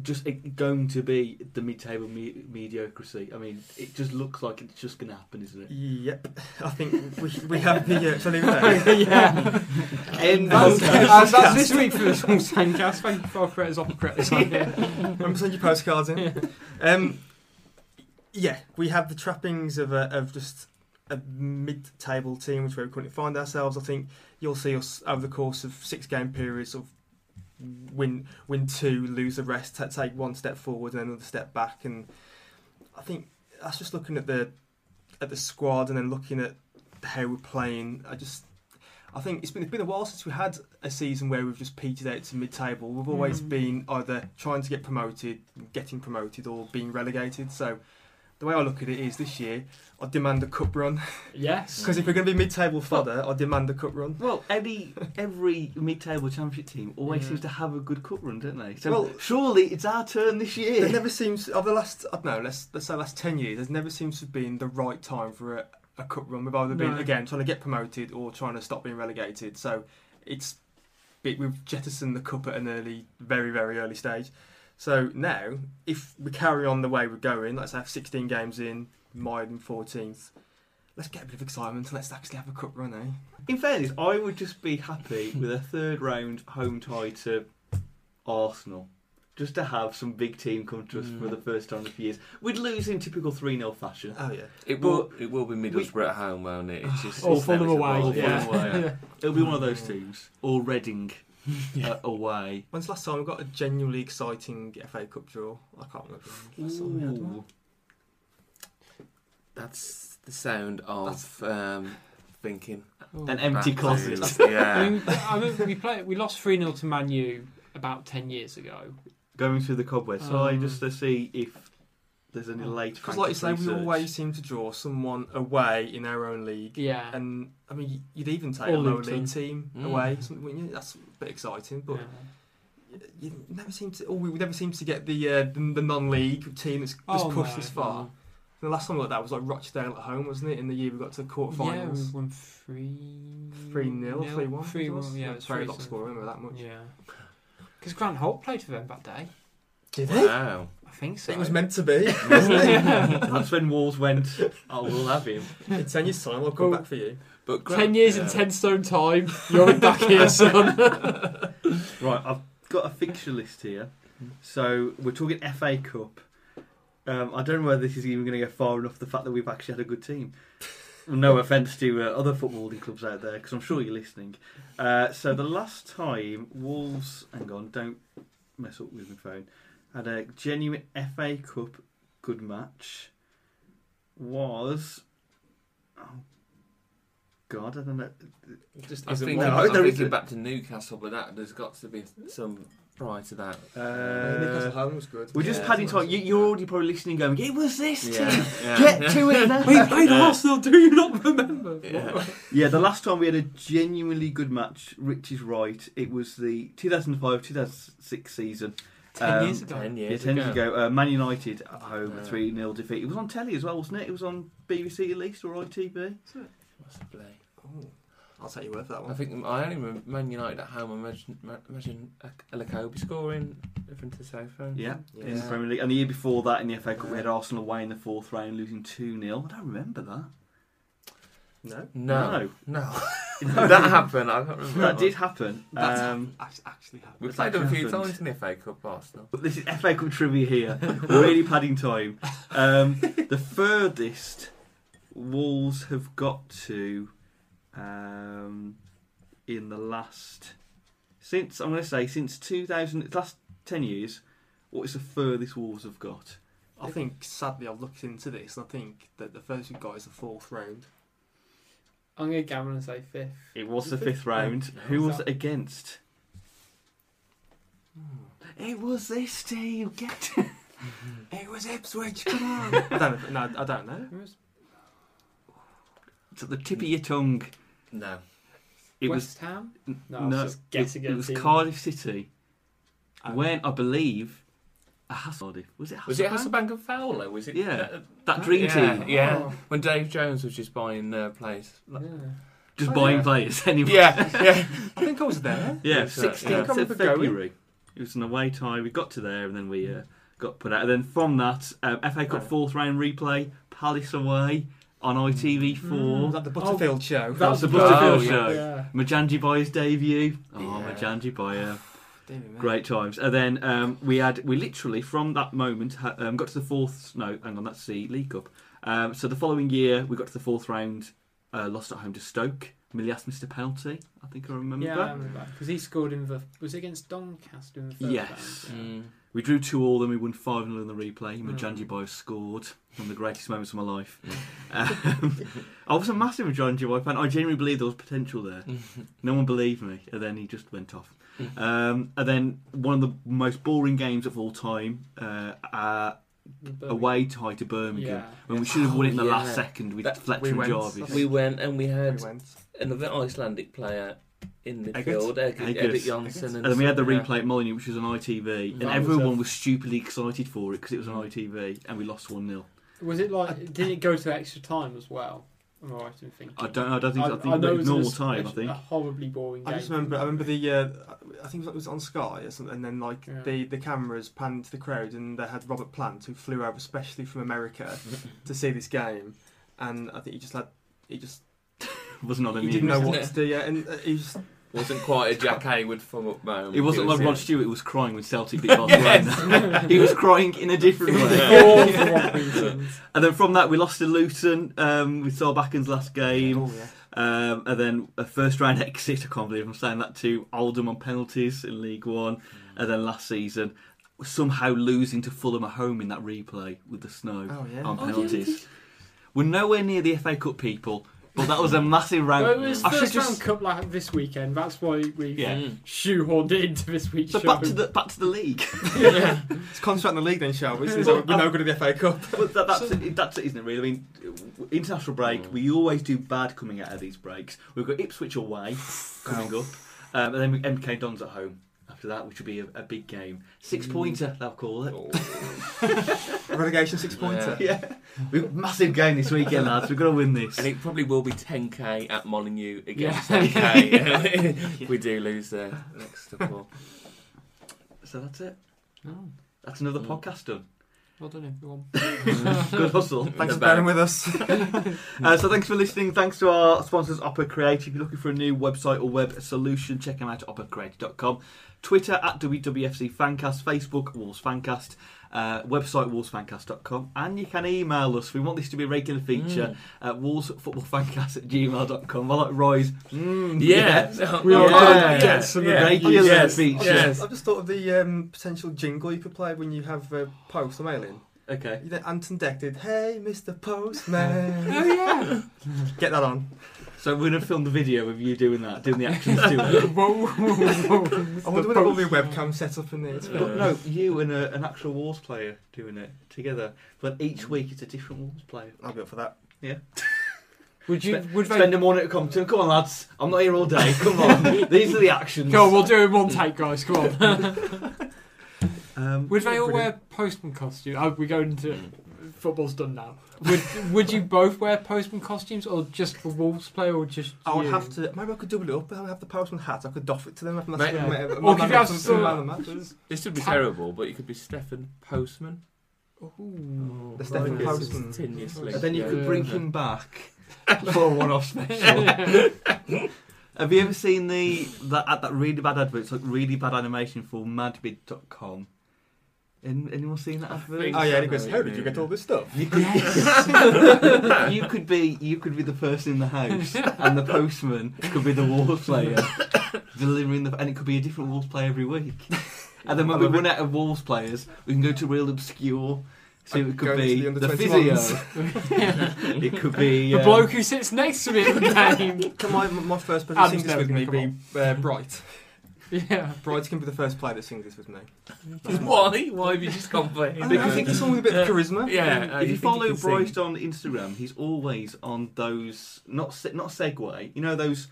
just going to be the mid-table me- mediocrity? I mean, it just looks like it's just going to happen, isn't it? Yep, I think we, we have the. Uh, shall I leave it there? yeah. End That's, that's, that's this week for the Small Sandcast. Thank you for our creators off this idea. Remember send your postcards in. Um, yeah, we have the trappings of a, of just a mid-table team, which we currently find ourselves. I think you'll see us over the course of six-game periods of win, win two, lose the rest, ta take one step forward and another step back, and I think that's just looking at the at the squad and then looking at how we're playing. I just I think it's been it's been a while since we had a season where we've just petered out to mid-table. We've always Mm. been either trying to get promoted, getting promoted, or being relegated. So the way I look at it is this year I demand a cup run Yes. because if we're going to be mid-table fodder, I demand a cup run. Well, any every mid-table championship team always Yeah. seems to have a good cup run, don't they? So Well- surely it's our turn this year. There never seems of the last I don't know let's let's say last ten years. There never seems to have been the right time for a, a cup run. We've either been No. again trying to get promoted or trying to stop being relegated. So it's bit we've jettisoned the cup at an early, very very early stage. So now, if we carry on the way we're going, let's have 16 games in, Maiden 14th. Let's get a bit of excitement and let's actually have a cup run, eh? In fairness, I would just be happy with a third round home tie to Arsenal. Just to have some big team come to us for Mm. the first time in a few years. We'd lose in typical 3 0 fashion. Oh yeah. It will. It will be Middlesbrough at home, won't it? It's just Or it's Fulham away. Or Yeah. Away, yeah. It'll be one of those teams. Or Reading uh, away. When's the last time we got a genuinely exciting FA Cup draw? I can't remember. last time we had one. That's the sound of um, thinking. An empty back closet. to- I Yeah. mean, I mean, we played. We lost three 0 to Man U about ten years ago. Going through the cobwebs. So I Um, just to see if there's any late. Because, like you say, we always seem to draw someone away in our own league. Yeah. And I mean, you'd even take Or a lower league team Mm. away. Something. That's a bit exciting, but Yeah. you, you never seem to. Oh, we never seem to get the uh, the, the non-league team that's just Oh, pushed no, this far. no. The last time like that was like Rochdale at home, wasn't it? In the year we got to the Yeah, quarterfinals. we won three. Three 0 nil, three one. Three one. Yeah, it was very three low score. Remember that much? Yeah. Because Grant Holt played for them that day. Did Wow. I think so. It was meant to be. That's when Wolves went. Oh, we'll have him. In ten years' time, I'll come Well, back for you. But Ten years yeah. and ten stone time. You're back here, son. Right, I've got a fixture list here. So we're talking FA Cup. Um, I don't know whether this is even going to go far enough. The fact that we've actually had a good team. No offence to uh, other footballing clubs out there, because I'm sure you're listening. Uh, so the last time Wolves, hang on, don't mess up with my phone, had a genuine FA Cup good match was. Oh, God, I don't know. Just I'm isn't thinking. No, I'm thinking back to Newcastle, but that there's got to be some prior to that. Newcastle Uh, home was good. we're just padding time. You, you're already probably listening, going, "It was this Yeah, team. yeah. Get to it now." we played Yeah. Arsenal. Do you not remember? Yeah. Yeah, the last time we had a genuinely good match, Rich is right. It was the 2005-2006 season. Ten Um, years ago. Ten Yeah, years ten ago. years ago. Uh, Man United at home, Yeah. three 0 defeat. It was on telly as well, wasn't it? It was on BBC at least or ITV. Possibly. Oh, I'll take your word for that one. I think I only remember Man United at home. Imagine, imagine Elokobi scoring different to Southend. Yeah, in the Premier League. And the year before that, in the FA Cup, we had Arsenal away in the fourth round, losing two 0 I don't remember that. No. No, no, No. that happened. I can't remember. That one. did happen. That's Um, act- actually happened. We That's played them a few times in the FA Cup, Arsenal. But this is FA Cup trivia here. Really padding time. Um, the furthest Wolves have got to um, in the last since I'm going to say since 2000, last ten years. What is the furthest Wolves have got? I think, sadly, I've looked into this and I think that the first we've got is the fourth round. I'm gonna gamble and say fifth. It was the Is fifth round. No, Who is was that- it against? It was this team. Get It was Ipswich, come on! I don't know. No, I don't know. Who was it's at the tip of your tongue. No. It West Ham? was No, I was just guessing It, it was team. Cardiff City. Um, when I believe a Hasselbaink was it Hasselbaink? Was it Hasselbaink and Fowler? Was it? Yeah. uh, that dream yeah, team? Yeah. Oh. When Dave Jones was just buying uh, place. Yeah. just Oh, buying yeah. players anyway. Yeah, yeah. I think I was there. Yeah, Yes, uh, 16th yeah. I of going. February. It was an away tie. We got to there and then we uh, got put out. And then from that, um, FA Cup Oh. fourth round replay, Palace away on ITV4. Was that the Butterfield show? That was the. Butterfield Oh, show. Yeah. Mujangi Bia's debut. Oh, Yeah. Mujangi Bia. Great times. And then um, we had, we literally from that moment ha- um, got to the fourth, no, hang on, that's the League Cup. Um, so the following year, we got to the fourth round, uh, lost at home to Stoke. Milijas missed a penalty, I think I remember. Yeah, I remember that because he scored in the was it against Doncaster in the first Yes. round? Mm. We drew two all, then we won 5 0 in the replay. Mm. Mujangi Bia scored. One of the greatest moments of my life. Um, I was a massive Mujangi Bia fan. I genuinely believed there was potential there. No one believed me, and then he just went off. Um, and then one of the most boring games of all time, uh, uh, away tie to Birmingham, Yeah. when we should have won it in the Oh, last second with That- Fletcher we and went. Jarvis. We went and we had We another Icelandic player in Eggert? midfield, Eggert, Eggert. Eggert Jonsson. And then we had the yeah. replay at Molyneux, which was on ITV, and That was everyone a- was stupidly excited for it because it was on ITV, and we lost 1 0. Was it like? Did it go to extra time as well? Am I right in thinking? I don't, I don't think, I, think know it it was was normal a- time, I think. horribly boring game. I just remember. I remember the. Uh, I think it was on Sky or something, and then like Yeah. the the cameras panned to the crowd, and they had Robert Plant who flew over especially from America to see this game, and I think he just had he just wasn't on he any didn't know news. what to do. Yeah, and uh, he was Wasn't quite a Jack Hayward from up moment. It wasn't like Rod Stewart was crying when Celtic beat Barcelona. he was crying in a different way. all the wrong reasons. and then from that, we lost to Luton um, with Solbakken's last game. oh yeah. Um, and then a first round exit, I can't believe I'm saying that, to Oldham on penalties in League One. And then last season, somehow losing to Fulham at home in that replay with the snow Oh yeah. on Oh, yeah, penalties. We're nowhere near the FA Cup people, but that was a massive round. Well, it was I first round just- cup like this weekend. That's why we Yeah. Mm. shoehorned it into this week's So show. back to the back to the league. yeah. Let's concentrate on the league then, shall we? Since we're no good at the FA Cup. But that, that's it, that's it, isn't it? Really, I mean, international break. Mm. We always do bad coming out of these breaks. We've got Ipswich away coming up, um, and then MK Dons at home after that, which will be a, a big game. Six pointer, they'll call it. Oh. Relegation six pointer. Yeah, we've massive game this weekend, lads. We've got to win this. And it probably will be 10k at Molyneux against Yeah. 10k. if we do lose the next couple. So that's it. Oh, That's another Mm. podcast done. Well done, everyone. Good hustle. Thanks for bearing with us. Uh, so thanks for listening. Thanks to our sponsors, Opera Creative. If you're looking for a new website or web solution, check them out at operacreative.com. Twitter at WWFC Fancast, Facebook Wolves Fancast, uh, website wolvesfancast.com, and you can email us. We want this to be a regular feature at wolvesfootballfancast at gmail.com. I like Roy's. Mm, Yeah. We are gonna yeah, get some yeah. regular Yes, feature. yes. I've just thought of the um, potential jingle you could play when you have uh, post or mail-in. Okay. You know, Ant and Dec did, "Hey, Mr. Postman." Oh yeah. Get that on. So we're going to film the video of you doing that, doing the actions to it. whoa, whoa, whoa. I wonder when all the webcam set up in there. It's uh, But no, you and a, an actual Wars player doing it together. But each mm. week it's a different Wars player. I'll be up for that. Yeah. Would you? Spe- Would they? Spend a morning at Compton. Come on, lads. I'm not here all day. Come on. These are the actions. Go on, we'll do it in one take, guys. Come on. Um, Would they all brilliant. wear postman costumes? Oh, we're going to mm. Football's done now. Would Would you both wear postman costumes, or just the Wolves player, or just? I would you? have to. Maybe I could double it up. I would have the postman hat. I could doff it to them. And Mate, that's yeah. my- Or my could you have of- some- man. This would be Ta- terrible, but you could be Stefan Postman. Ooh. The oh, Stephen Like, Postman. And then you could Yeah. bring him back for a one-off special. Have you ever seen the that that really bad advert? It's like really bad animation for madbid.com. Any- Anyone seen that advert? think Oh yeah, and he goes, "How did you get all this stuff?" You could, you could be you could be the person in the house, and the postman could be the Wolves player delivering the, and it could be a different Wolves player every week. And then when we run out of Wolves players, we can go to real obscure. So it could be the the 21s. physio. it could be The bloke who sits next to me at the game. Can my my first person to Adam's sing this never with me be uh, Bright? Yeah. Bright can be the first player that sings this with me. Why? Why have you just gone for? Because I think he's someone with a bit of charisma. Yeah. Uh, if you think follow can? Bryce on Instagram, he's always on those not se- not Segway. You know those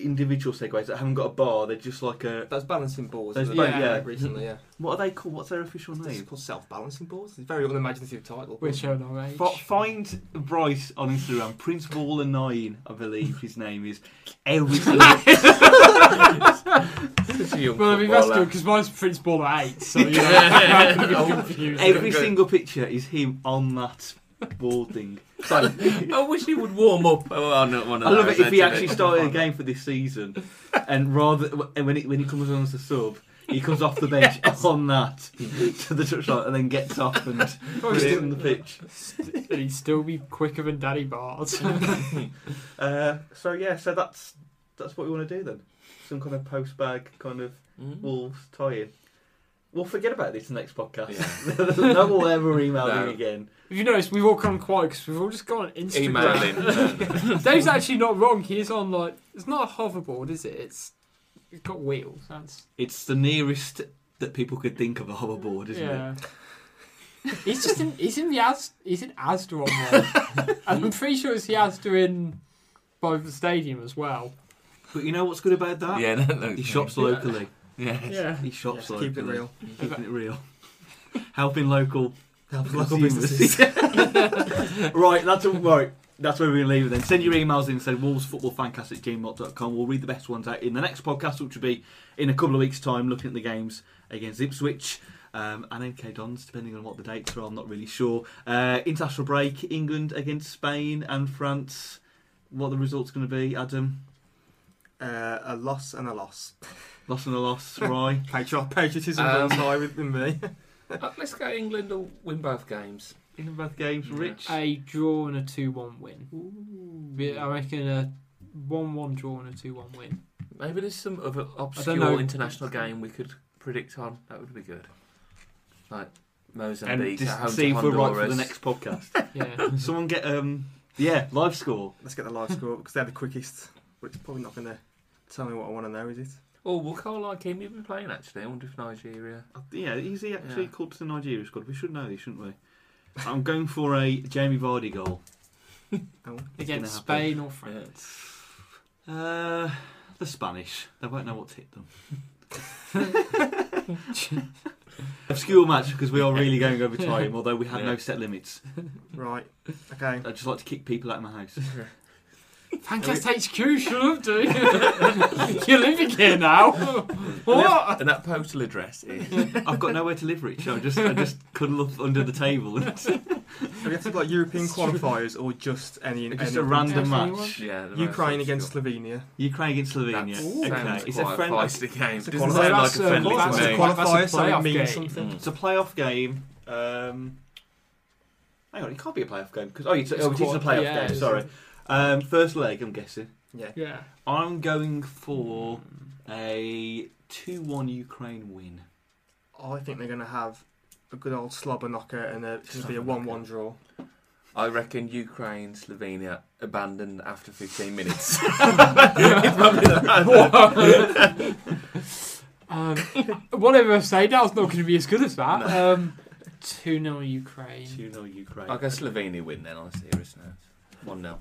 individual segways that haven't got a bar. They're just like a. Those balancing boards. Those- that yeah. yeah. recently, yeah. What are they called? What's their official It's name? called self-balancing boards. It's a very unimaginative title. We're showing our age. F- find Bryce on Instagram. Prince Baller Nine, I believe his name is. Every single, Such a young Well, I mean, that's footballer. good because mine's Prince Ball at eight, so you know, I'm going to be confused. every single picture is him on that board. So, I wish he would warm up on one of I love it if he actually. actually started a game for this season, and rather and when he, when he comes on as a sub, he comes off the bench on that to the touchline and then gets off and puts it on the pitch. And he'd still be quicker than Danny Batth. Uh, so yeah, so that's that's what we want to do then. Some kind of post bag kind of Mm. Wolves tie-in. We'll forget about this next podcast. Yeah. no one will ever email No. me again. If you notice, we've all come quiet because we've all just gone on Instagram. Emailing. Dave's actually not wrong. He is on like it's not a hoverboard, is it? It's it's got wheels. That's It's the nearest that people could think of a hoverboard, isn't it? yeah. he's just in. He's in the As. He's in Asda on one. and I'm pretty sure it's the Asda in by the stadium as well. But you know what's good about that? yeah, no, no, He shops locally. Yeah. Yeah. He shops Yeah, locally. keep it real. Keeping it real. Helping local. Help local businesses. right, that's a, right. That's where we're going to leave it then. Send your emails in, say wolvesfootballfancast at gmail.com. We'll read the best ones out in the next podcast, which will be in a couple of weeks' time, looking at the games against Ipswich um, and MK Dons, depending on what the dates are. I'm not really sure. Uh, international break, England against Spain and France. What the results going to be, Adam? Uh, a loss and a loss. Loss and a loss, Rye. Patriot, patriotism Um, runs high within me. Uh, let's go England will win both games. In both games, Rich. A draw and a two-one win. Yeah, I reckon a one-one draw and a two-one win. Maybe there's some other know. obscure international game we could predict on. That would be good. Like and Mozambique just at home see to if we're right for the next podcast. Yeah. Someone get um yeah live score. Let's get the live score because they're the quickest. But it's probably not going to tell me what I want to know, is it? Oh, will Carl Ikeme be playing actually? I wonder if Nigeria. Yeah, is he actually Yeah. called to the Nigeria squad? We should know this, shouldn't we? I'm going for a Jamie Vardy goal. Against happen. Spain or France. Uh, the Spanish. They won't know what to hit them. Obscure match because we are really going over time, although we have no set limits. Right. Okay. I just like to kick people out of my house. Fancast HQ, shut up, dude. You're living here now. what? And that postal address is. I've got nowhere to live, Rich. I just I just cuddle up under the table. So we have to do like European qualifiers or just any. Just any a random match. Yeah, the Ukraine obscure. against Slovenia. Ukraine against Slovenia. That Ooh. okay, sounds it's quite a friend. feisty game. It's a Doesn't qualifier. sound like a That's, friendly that's to a me. Qualifier, That's a so it playoff means game. something. Mm. It's a playoff game. Um, hang on, it can't be a playoff game because oh, it's, It's oh, it is a quad- playoff yeah, game. it's- Sorry. Um, first leg, I'm guessing. Yeah. Yeah. I'm going for a two-one Ukraine win. I think they're going to have a good old slobber knocker and a, it's going to be a 1 1 draw. I reckon Ukraine, Slovenia abandoned after 15 minutes. it's probably the Um, whatever I say, now's not going to be as good as that. Um, 2 0 Ukraine. Two 0 Ukraine. I guess Slovenia win then on a serious note. 1 0.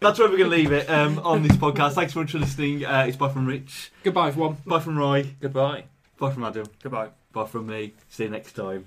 That's where we're going to leave it um, on this podcast. Thanks so much for listening. Uh, it's bye from Rich, Goodbye, everyone. bye from Roy, Goodbye. bye from Adam, Goodbye. bye from me. See you next time.